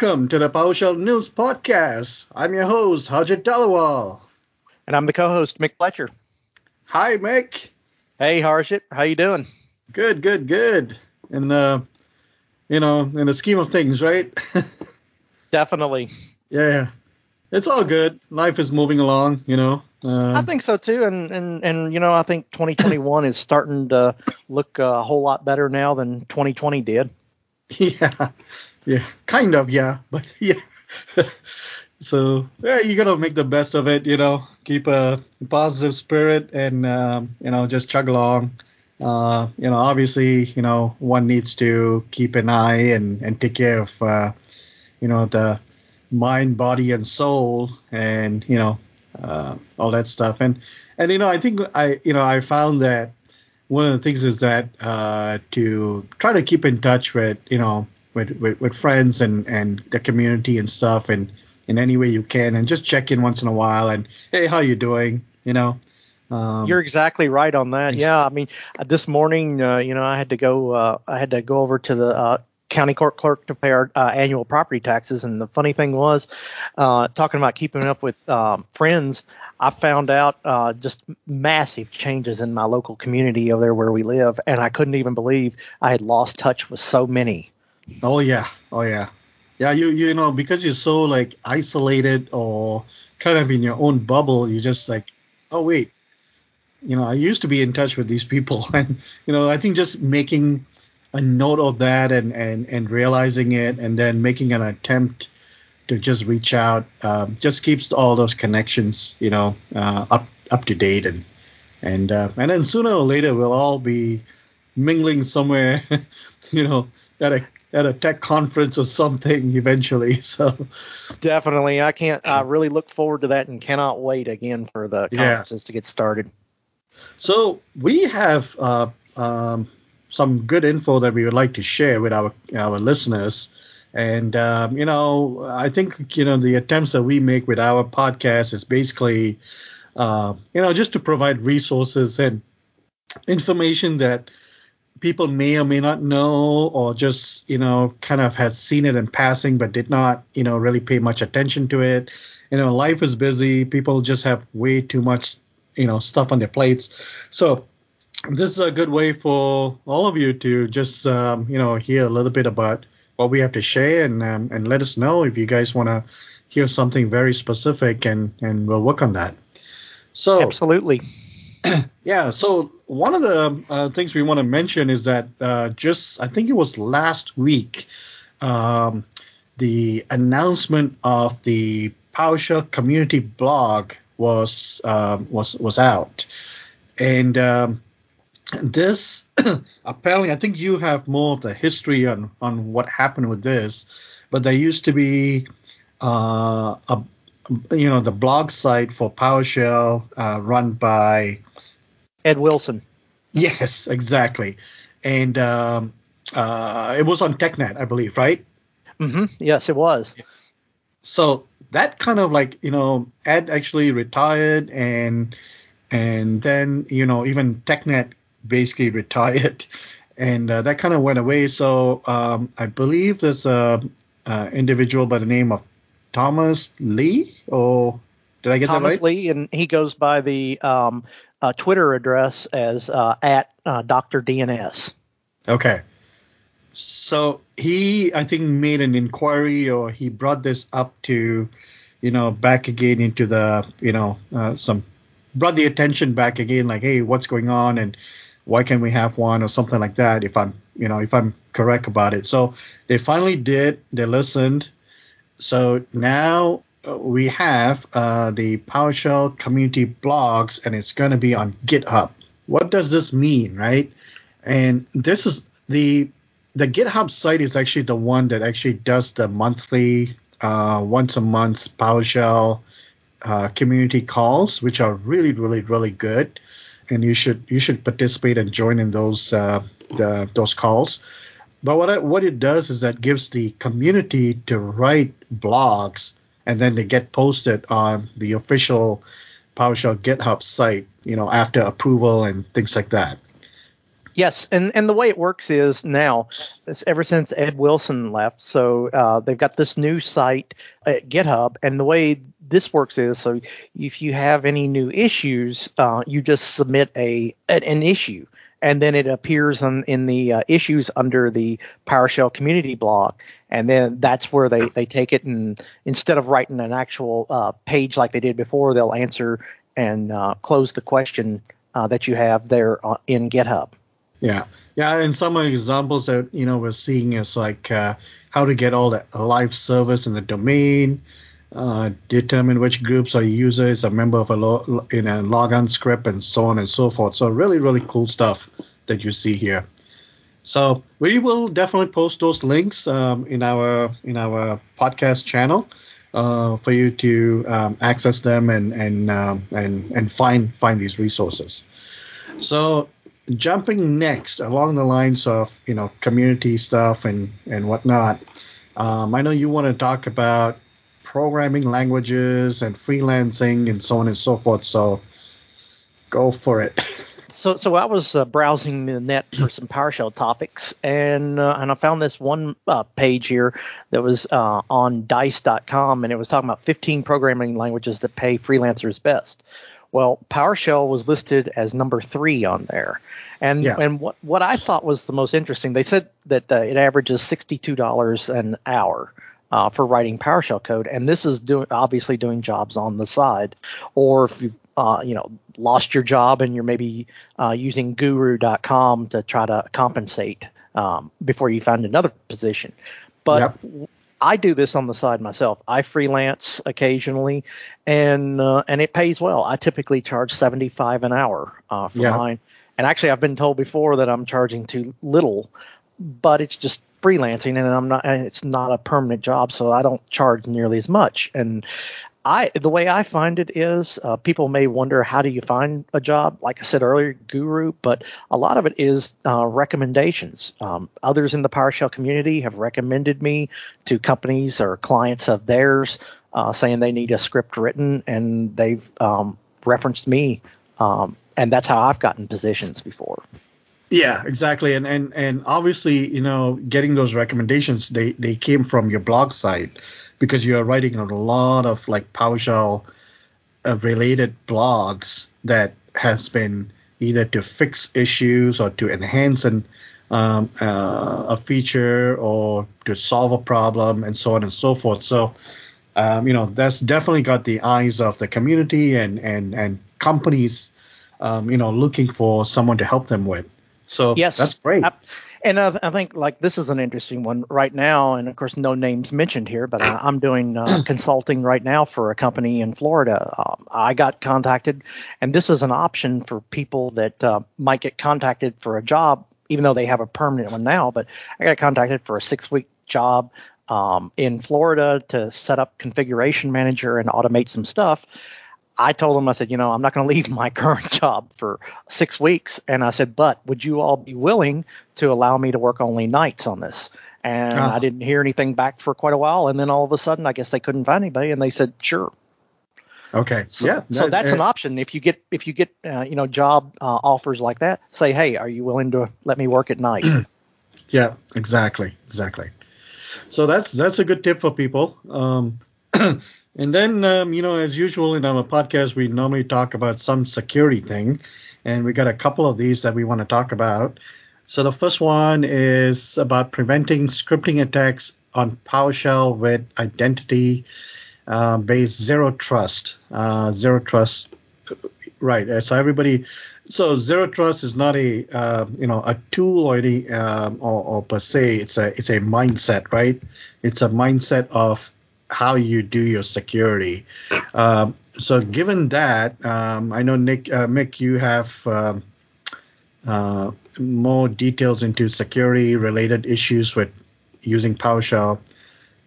Welcome to the PowerShell News Podcast. I'm your host, Harjit Dhaliwal. And I'm the co-host, Mick Pletcher. Hi, Mick. Hey, Harjit. How you doing? Good, good, good. And, uh, you know, in the scheme of things, right? Definitely. Yeah. It's all good. Life is moving along, you know. Uh, I think so too, and and and you know, I think 2021 is starting to look a whole lot better now than 2020 did. Yeah, yeah, kind of, yeah, but yeah. so yeah, you gotta make the best of it, you know. Keep a positive spirit, and um, you know, just chug along. Uh, you know, obviously, you know, one needs to keep an eye and and take care of, uh, you know, the mind, body, and soul, and you know, uh, all that stuff. And and you know, I think I you know I found that one of the things is that uh, to try to keep in touch with you know with, with, with friends and and the community and stuff, and in any way you can, and just check in once in a while and hey, how you doing? You know. Um, You're exactly right on that. Yeah, I mean, uh, this morning, uh, you know, I had to go. Uh, I had to go over to the uh, county court clerk to pay our uh, annual property taxes. And the funny thing was, uh, talking about keeping up with um, friends, I found out uh, just massive changes in my local community over there where we live, and I couldn't even believe I had lost touch with so many. Oh yeah, oh yeah, yeah. You you know because you're so like isolated or kind of in your own bubble, you just like, oh wait, you know, I used to be in touch with these people, and you know, I think just making a note of that and, and, and realizing it and then making an attempt to just reach out um, just keeps all those connections you know uh, up up to date and and uh, and then sooner or later we'll all be mingling somewhere you know at a at a tech conference or something eventually so definitely i can't i really look forward to that and cannot wait again for the conferences yeah. to get started so we have uh, um, some good info that we would like to share with our our listeners. And um, you know, I think you know the attempts that we make with our podcast is basically, uh, you know, just to provide resources and information that people may or may not know, or just you know, kind of has seen it in passing but did not you know really pay much attention to it. You know, life is busy. People just have way too much you know stuff on their plates. So this is a good way for all of you to just um, you know hear a little bit about what we have to share and um, and let us know if you guys want to hear something very specific and and we'll work on that. So absolutely. yeah. So one of the uh, things we want to mention is that uh, just I think it was last week, um, the announcement of the PowerShell community blog was uh, was was out, and um, this apparently, I think you have more of the history on on what happened with this, but there used to be uh, a you know the blog site for PowerShell uh, run by Ed Wilson. Yes, exactly, and um, uh, it was on TechNet, I believe, right? Mm-hmm. Yes, it was. So that kind of like you know Ed actually retired and and then you know even TechNet basically retired, and uh, that kind of went away. So um, I believe there's a, a, individual by the name of Thomas Lee, or did I get Thomas that right? Lee, and he goes by the um, uh, Twitter address as uh, at uh, Dr. DNS. Okay. So he, I think, made an inquiry, or he brought this up to, you know, back again into the, you know, uh, some brought the attention back again, like, hey, what's going on, and why can't we have one or something like that if i'm you know if i'm correct about it so they finally did they listened so now we have uh, the PowerShell community blogs, and it's going to be on GitHub. What does this mean, right? And this is the the GitHub site is actually the one that actually does the monthly, uh, once a month PowerShell uh, community calls, which are really, really, really good and you should you should participate and join in those uh, the, those calls. But what what it does is that gives the community to write blogs and then they get posted on the official PowerShell GitHub site, you know, after approval and things like that. Yes, and and the way it works is now, it's ever since Ed Wilson left, so uh, they've got this new site at GitHub, and the way this works is so if you have any new issues, uh, you just submit a an, an, issue, and then it appears on, in the uh, issues under the PowerShell community blog, and then that's where they they take it and instead of writing an actual uh, page like they did before, they'll answer and uh, close the question uh, that you have there in GitHub. Yeah, yeah, and some of the examples that you know we're seeing is like uh, how to get all the live service in the domain, uh, determine which groups or user is a member of a lo- in a logon script, and so on and so forth. So really, really cool stuff that you see here. So we will definitely post those links um, in our in our podcast channel uh, for you to um, access them and and um, and and find find these resources. So jumping next along the lines of you know community stuff and and whatnot um, i know you want to talk about programming languages and freelancing and so on and so forth so go for it so so i was uh, browsing the net for some powershell topics and uh, and i found this one uh, page here that was uh, on dice.com and it was talking about 15 programming languages that pay freelancers best well, PowerShell was listed as number three on there, and yeah. and what what I thought was the most interesting, they said that uh, it averages sixty two dollars an hour. Uh, for writing PowerShell code, and this is doing obviously doing jobs on the side, or if you've uh, you know lost your job and you're maybe uh, using Guru.com to try to compensate um, before you find another position. But yep. I do this on the side myself. I freelance occasionally, and uh, and it pays well. I typically charge seventy five an hour uh, for yeah. mine. And actually, I've been told before that I'm charging too little, but it's just freelancing, and I'm not. And it's not a permanent job, so I don't charge nearly as much. And I the way I find it is uh, people may wonder how do you find a job? Like I said earlier, guru, but a lot of it is uh, recommendations. Um, others in the PowerShell community have recommended me to companies or clients of theirs, uh, saying they need a script written, and they've um, referenced me, um, and that's how I've gotten positions before. Yeah, exactly, and and and obviously, you know, getting those recommendations, they they came from your blog site because you are writing a lot of like PowerShell uh, related blogs that has been either to fix issues or to enhance an, um, uh, a feature or to solve a problem and so on and so forth. So, um, you know, that's definitely got the eyes of the community and and and companies, um, you know, looking for someone to help them with. So yes, that's great. And I, I, think like this is an interesting one right now, and of course no names mentioned here, but I, am doing uh, consulting right now for a company in Florida. Um, I got contacted, and this is an option for people that uh, might get contacted for a job, even though they have a permanent one now. But I got contacted for a six-week job um, in Florida to set up configuration manager and automate some stuff. I told them, I said, you know, I'm not going to leave my current job for six weeks. And I said, but would you all be willing to allow me to work only nights on this? And oh. I didn't hear anything back for quite a while. And then all of a sudden, I guess they couldn't find anybody, and they said, sure. Okay. So, yeah. So that, that's uh, an option. If you get if you get uh, you know job uh, offers like that, say, hey, are you willing to let me work at night? yeah. Exactly. Exactly. So that's that's a good tip for people. Um, And then, um, you know, as usual in our podcast, we normally talk about some security thing, and we got a couple of these that we want to talk about. So the first one is about preventing scripting attacks on PowerShell with identity uh, based zero trust. Uh, zero trust, right? So everybody, so zero trust is not a uh, you know a tool or any um, or, or per se. It's a it's a mindset, right? It's a mindset of how you do your security. Um, so, given that, um, I know Nick, uh, Mick, you have um, uh, more details into security-related issues with using PowerShell.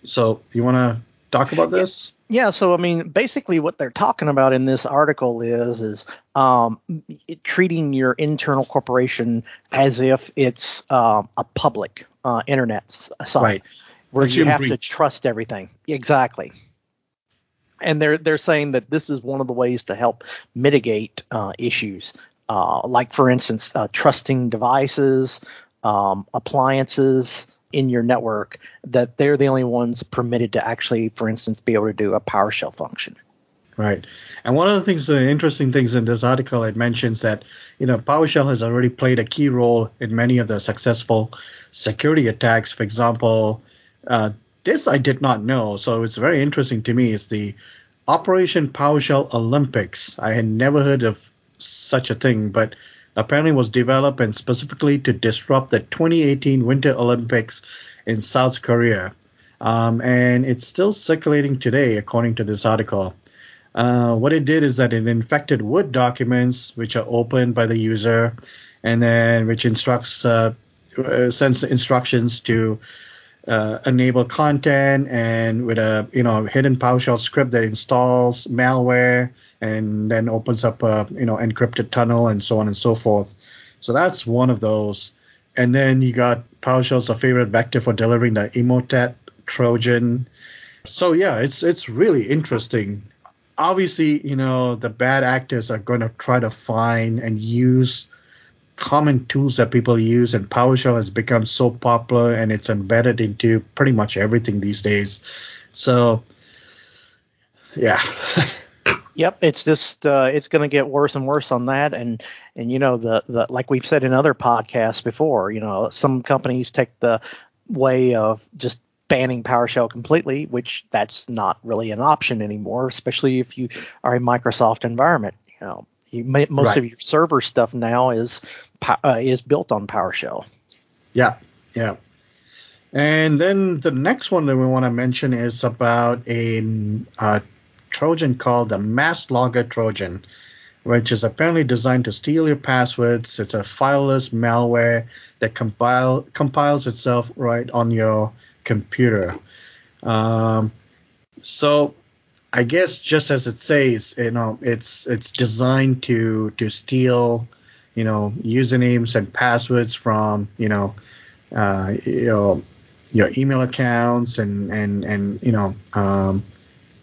So, you want to talk about this? Yeah, so I mean, basically, what they're talking about in this article is is um, it, treating your internal corporation as if it's uh, a public uh, internet site. Right where you have breach. to trust everything. Exactly. And they're they're saying that this is one of the ways to help mitigate uh, issues. uh, like for instance, uh, trusting devices, um, appliances in your network, that they're the only ones permitted to actually, for instance, be able to do a PowerShell function. Right. And one of the things, the interesting things in this article, it mentions that, you know, PowerShell has already played a key role in many of the successful security attacks. For example, uh, this I did not know, so it's very interesting to me. Is the Operation PowerShell Olympics. I had never heard of such a thing, but apparently was developed and specifically to disrupt the 2018 Winter Olympics in South Korea. Um, and it's still circulating today, according to this article. Uh, what it did is that it infected Word documents, which are opened by the user, and then which instructs uh, uh sends instructions to uh, enable content and with a you know hidden PowerShell script that installs malware and then opens up a you know encrypted tunnel and so on and so forth. So that's one of those. And then you got PowerShell's a favorite vector for delivering the Emotet Trojan. So yeah, it's it's really interesting. Obviously, you know the bad actors are going to try to find and use common tools that people use, and PowerShell has become so popular and it's embedded into pretty much everything these days. So, yeah. Yep, it's just uh, it's going to get worse and worse on that, and and you know the the like we've said in other podcasts before, you know some companies take the way of just banning PowerShell completely, which that's not really an option anymore, especially if you are a Microsoft environment. You know, you most right. of your server stuff now is uh, is built on PowerShell. Yeah, yeah. And then the next one that we want to mention is about a, a Trojan called the Mass Logger Trojan, which is apparently designed to steal your passwords. It's a fileless malware that compile compiles itself right on your computer. Um, so I guess just as it says, you know, it's it's designed to to steal you know usernames and passwords from you know uh, you know your email accounts and and and you know um,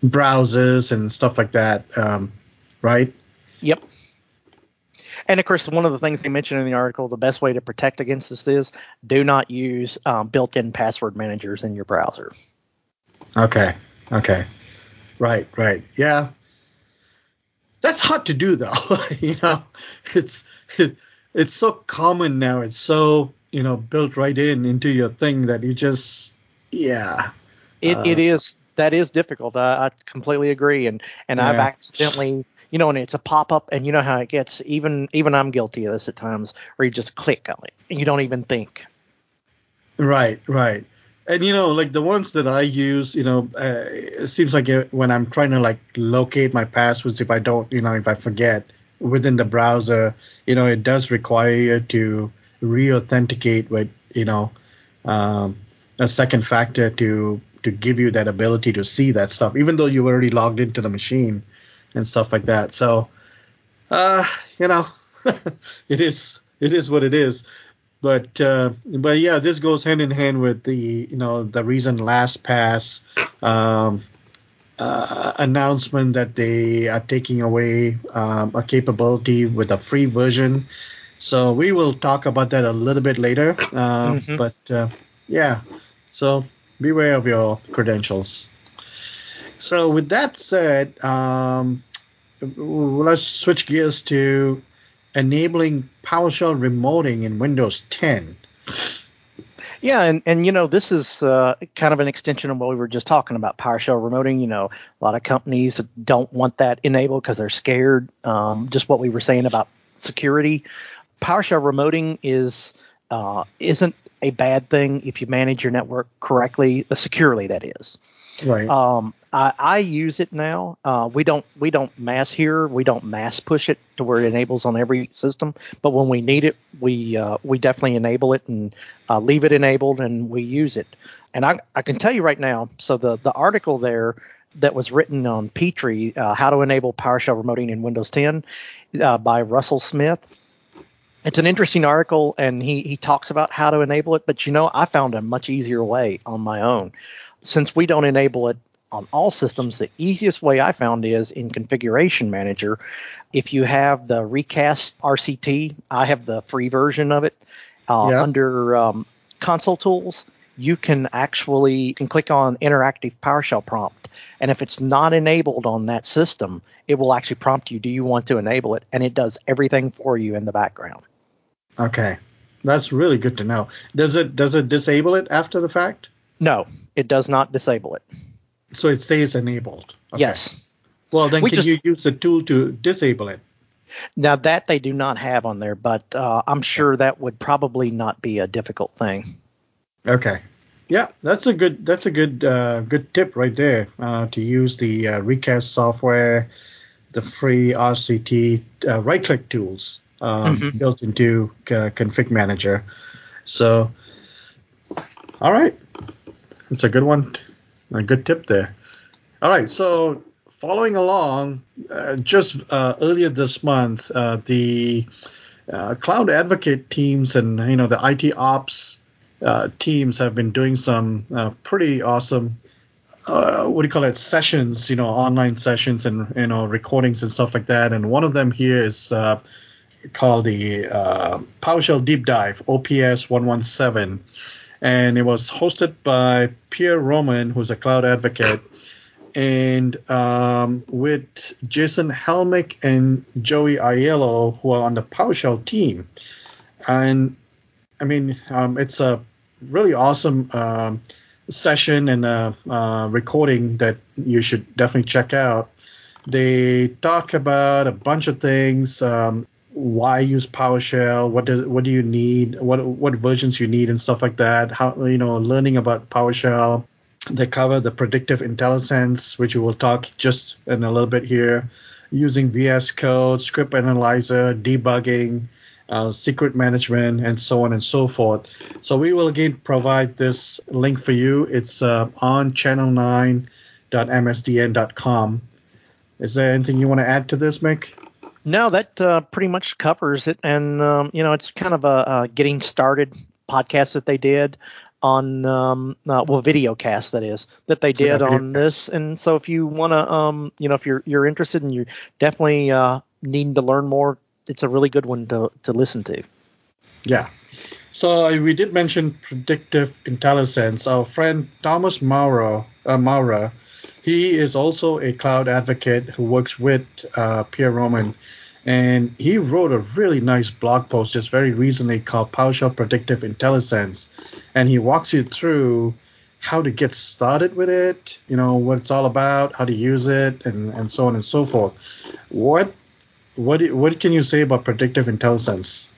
browsers and stuff like that um, right? Yep. And of course one of the things they mentioned in the article the best way to protect against this is do not use um, built-in password managers in your browser. Okay. Okay right right yeah that's hard to do though you know it's it's so common now. It's so you know built right in into your thing that you just yeah. It uh, it is that is difficult. I, I completely agree. And and yeah. I've accidentally you know, and it's a pop up, and you know how it gets. Even even I'm guilty of this at times, where you just click on it and you don't even think. Right, right. And you know, like the ones that I use, you know, uh, it seems like when I'm trying to like locate my passwords, if I don't, you know, if I forget, within the browser, you know, it does require you to re-authenticate with, you know, um, a second factor to to give you that ability to see that stuff, even though you already logged into the machine and stuff like that. So, uh, you know, it is it is what it is. But uh, but yeah, this goes hand in hand with the you know the reason LastPass um, uh, announcement that they are taking away um, a capability with a free version. So we will talk about that a little bit later. Uh, mm-hmm. But uh, yeah, so beware of your credentials. So with that said, um, let's switch gears to enabling PowerShell remoting in Windows 10. Yeah, and, and you know this is uh, kind of an extension of what we were just talking about PowerShell remoting. You know, a lot of companies don't want that enabled because they're scared. Um, just what we were saying about security. PowerShell remoting is uh, isn't a bad thing if you manage your network correctly, uh, securely that is. Right. Um, I, I, use it now. Uh, we don't we don't mass here. We don't mass push it to where it enables on every system. But when we need it, we uh, we definitely enable it and uh, leave it enabled, and we use it. And I, I can tell you right now. So the the article there that was written on Petri, uh, how to enable PowerShell remoting in Windows 10, uh, by Russell Smith. It's an interesting article, and he he talks about how to enable it. But you know, I found a much easier way on my own since we don't enable it on all systems, the easiest way I found is in Configuration Manager. If you have the recast RCT, I have the free version of it. Uh, yep. Under um, console tools, you can actually you can click on interactive PowerShell prompt, and if it's not enabled on that system, it will actually prompt you, "Do you want to enable it?" And it does everything for you in the background. Okay, that's really good to know. Does it does it disable it after the fact? No, it does not disable it. So it stays enabled. Okay. Yes. Well, then we can just, you use the tool to disable it? Now that they do not have on there, but uh, I'm sure that would probably not be a difficult thing. Okay. Yeah, that's a good that's a good uh, good tip right there uh, to use the uh, recast software, the free RCT uh, right click tools um, mm-hmm. built into uh, Config Manager. So, all right, it's a good one, a good tip there. All right, so following along, uh, just earlier this month, the Cloud Advocate teams and you know the IT Ops uh, teams have been doing some uh, pretty awesome uh, what do you call it sessions you know online sessions and you know recordings and stuff like that and one of them here is uh, called the uh, PowerShell Deep Dive OPS 117 and it was hosted by Pierre Roman who's a cloud advocate and um, with Jason Helmick and Joey Aiello who are on the PowerShell team and I mean, um, it's a really awesome um, session and a, uh, recording that you should definitely check out. They talk about a bunch of things. Um, why use PowerShell? What do what do you need? What what versions you need and stuff like that. How you know learning about PowerShell. They cover the predictive IntelliSense, which we will talk just in a little bit here, using VS Code, script analyzer, debugging, uh, secret management, and so on and so forth. So we will again provide this link for you. It's uh, on channel9.msdn.com. Is there anything you want to add to this, Mick? No, that uh, pretty much covers it. And, um, you know, it's kind of a, a, getting started podcast that they did on, um, uh, well, video cast that is, that they did on this. And so if you want to, um, you know, if you're, you're interested and you're definitely uh, needing to learn more, it's a really good one to, to listen to. Yeah. So uh, we did mention predictive IntelliSense. Our friend Thomas Maurer, uh, he is also a cloud advocate who works with uh, Pierre Roman, and he wrote a really nice blog post just very recently called PowerShell Predictive IntelliSense, and he walks you through how to get started with it, you know, what it's all about, how to use it, and, and so on and so forth. What what what can you say about predictive IntelliSense?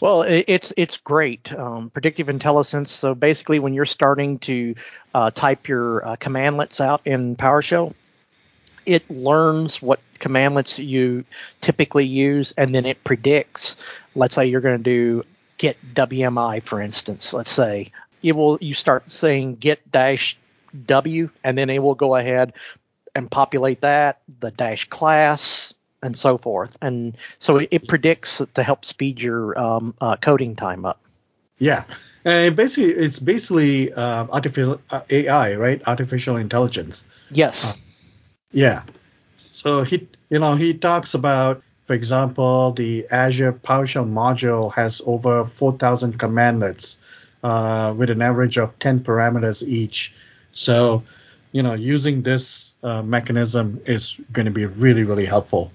Well, it's it's great. Um, predictive IntelliSense. So basically, when you're starting to uh, type your uh, commandlets out in PowerShell, it learns what commandlets you typically use, and then it predicts. Let's say you're going to do get WMI, for instance. Let's say it will. You start saying get dash W, and then it will go ahead and populate that the dash class and so forth. And so it, predicts to help speed your um, uh, coding time up. Yeah. And basically, it's basically uh, artificial uh, AI, right? Artificial intelligence. Yes. Yeah. So he, you know, he talks about, for example, the Azure PowerShell module has over 4,000 commandlets uh, with an average of 10 parameters each. So, you know, using this uh, mechanism is going to be really, really helpful.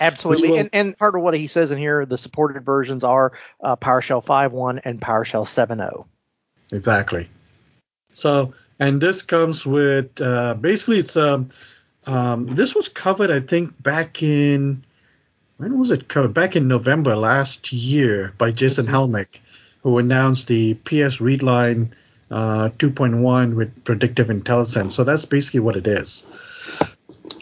Absolutely, and, and part of what he says in here, the supported versions are uh, PowerShell 5.1 and PowerShell 7.0. Exactly. So, and this comes with uh, basically it's um, um, this was covered I think back in when was it covered back in November last year by Jason. Helmick, who announced the PS Readline uh, 2.1 with predictive IntelliSense. So that's basically what it is.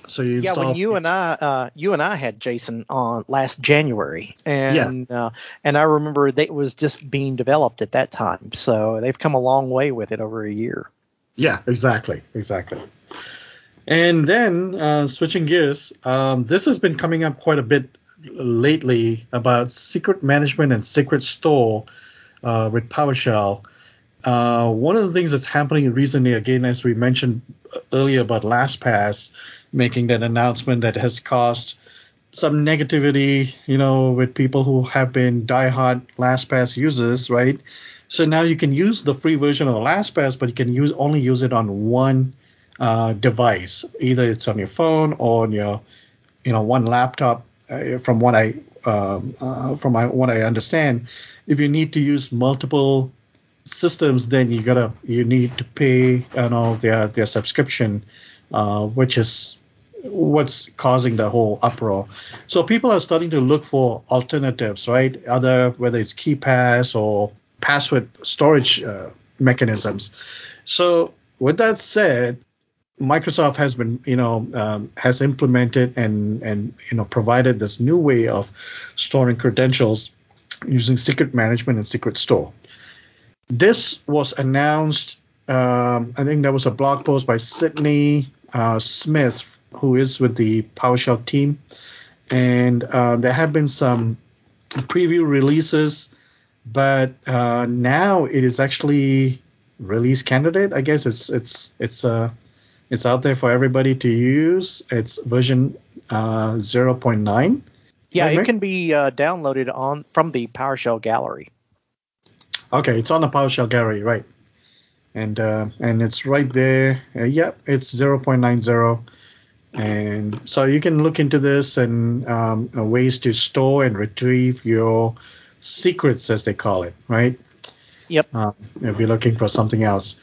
So you yeah, when you and I uh, you and I had Jason on last January, and yeah. uh, and I remember that it was just being developed at that time. So they've come a long way with it over a year. Yeah, exactly, exactly. And then uh, switching gears, um, this has been coming up quite a bit lately about secret management and secret store uh, with PowerShell. Uh, one of the things that's happening recently, again, as we mentioned earlier about LastPass making that announcement that has caused some negativity, you know, with people who have been diehard LastPass users, right? So now you can use the free version of LastPass, but you can use only use it on one uh, device. Either it's on your phone or on your, you know, one laptop. Uh, from what I um, uh, from my, what I understand, if you need to use multiple systems, then you gotta you need to pay you know their their subscription, uh, which is what's causing the whole uproar. So people are starting to look for alternatives, right? Other whether it's KeePass or password storage uh, mechanisms. So with that said, Microsoft has been, you know, um, has implemented and and you know provided this new way of storing credentials using secret management and secret store. This was announced. Um, I think there was a blog post by Sydney uh, Smith, who is with the PowerShell team, and uh, there have been some preview releases, but uh, now it is actually release candidate. I guess it's it's it's uh it's out there for everybody to use. It's version uh, 0.9. Yeah, it can be uh, downloaded on from the PowerShell gallery. Okay, it's on the PowerShell gallery, right? And uh, and it's right there. Uh, yep, it's 0.90. And so you can look into this and um, uh, ways to store and retrieve your secrets, as they call it, right? Yep. Uh, if you're looking for something else.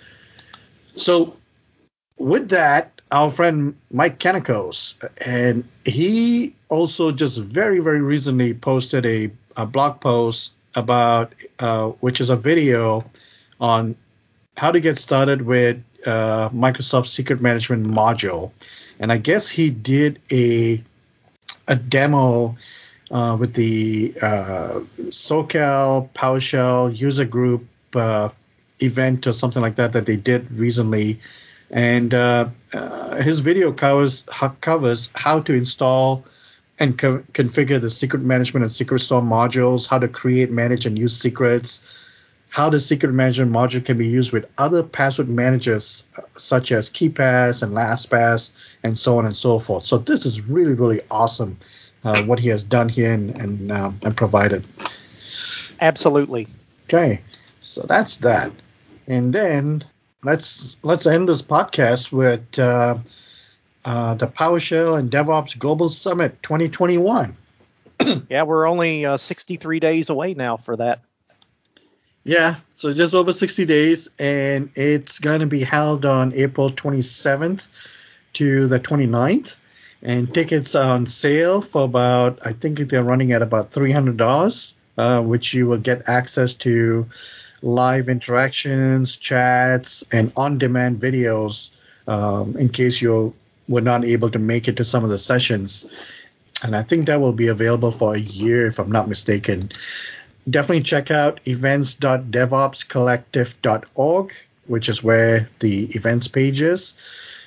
So with that, our friend Mike Kanakos, and he also just very, very recently posted a, a blog post about, uh, which is a video on how to get started with uh, Microsoft Secret Management module. And I guess he did a a demo uh, with the uh, SoCal PowerShell user group uh, event or something like that that they did recently and uh, uh, his video covers covers how to install and co- configure the secret management and secret store modules, how to create, manage, and use secrets, how the secret management module can be used with other password managers uh, such as KeePass and LastPass, and so on and so forth. So this is really really awesome uh, what he has done here and and, um, and provided. Absolutely. Okay, so that's that, and then let's let's end this podcast with uh, uh, the PowerShell and DevOps Global Summit 2021. yeah, we're only uh, 63 days away now for that. Yeah, so just over 60 days, and it's going to be held on April 27th to the 29th. And tickets are on sale for about, I think they're running at about $300, uh, which you will get access to live interactions, chats, and on-demand videos um, in case you were not able to make it to some of the sessions. And I think that will be available for a year, if I'm not mistaken. Definitely check out events.devopscollective.org, which is where the events page is.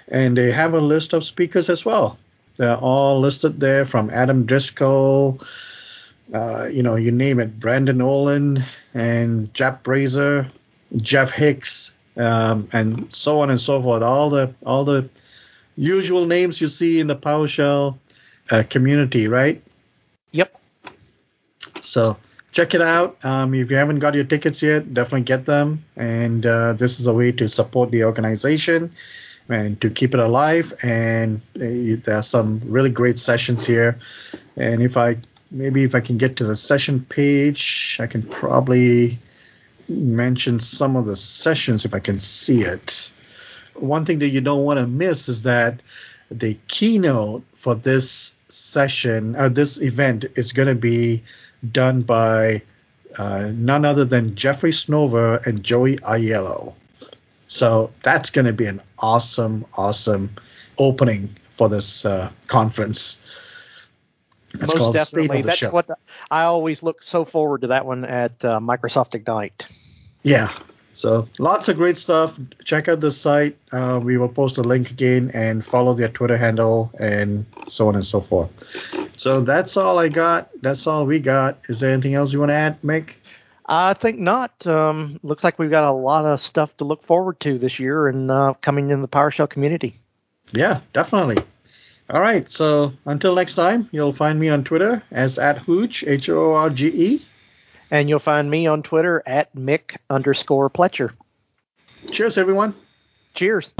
And they have a list of speakers as well. They're all listed there from Adam Driscoll, uh, you know, you name it, Brandon Olin and Jeff Brazier, Jeff Hicks, um, and so on and so forth. All the all the usual names you see in the PowerShell uh, community, right? Yep. So check it out. Um, if you haven't got your tickets yet, definitely get them. And uh, this is a way to support the organization and to keep it alive. And uh, there are some really great sessions here. And if I maybe if I can get to the session page, I can probably mention some of the sessions if I can see it. One thing that you don't want to miss is that the keynote for this session, or uh, this event, is going to be done by uh, none other than Jeffrey Snover and Joey Aiello. So that's going to be an awesome, awesome opening for this uh, conference. That's Most definitely. That's show. what I always look so forward to that one at uh, Microsoft Ignite. Yeah. So lots of great stuff. Check out the site. Uh, we will post a link again and follow their Twitter handle and so on and so forth. So that's all I got. That's all we got. Is there anything else you want to add, Mick? I think not. Um, looks like we've got a lot of stuff to look forward to this year and uh, coming in the PowerShell community. Yeah, definitely. All right. So until next time, you'll find me on Twitter as at Hooge, H O R G E. And you'll find me on Twitter at Mick underscore Pletcher. Cheers, everyone. Cheers.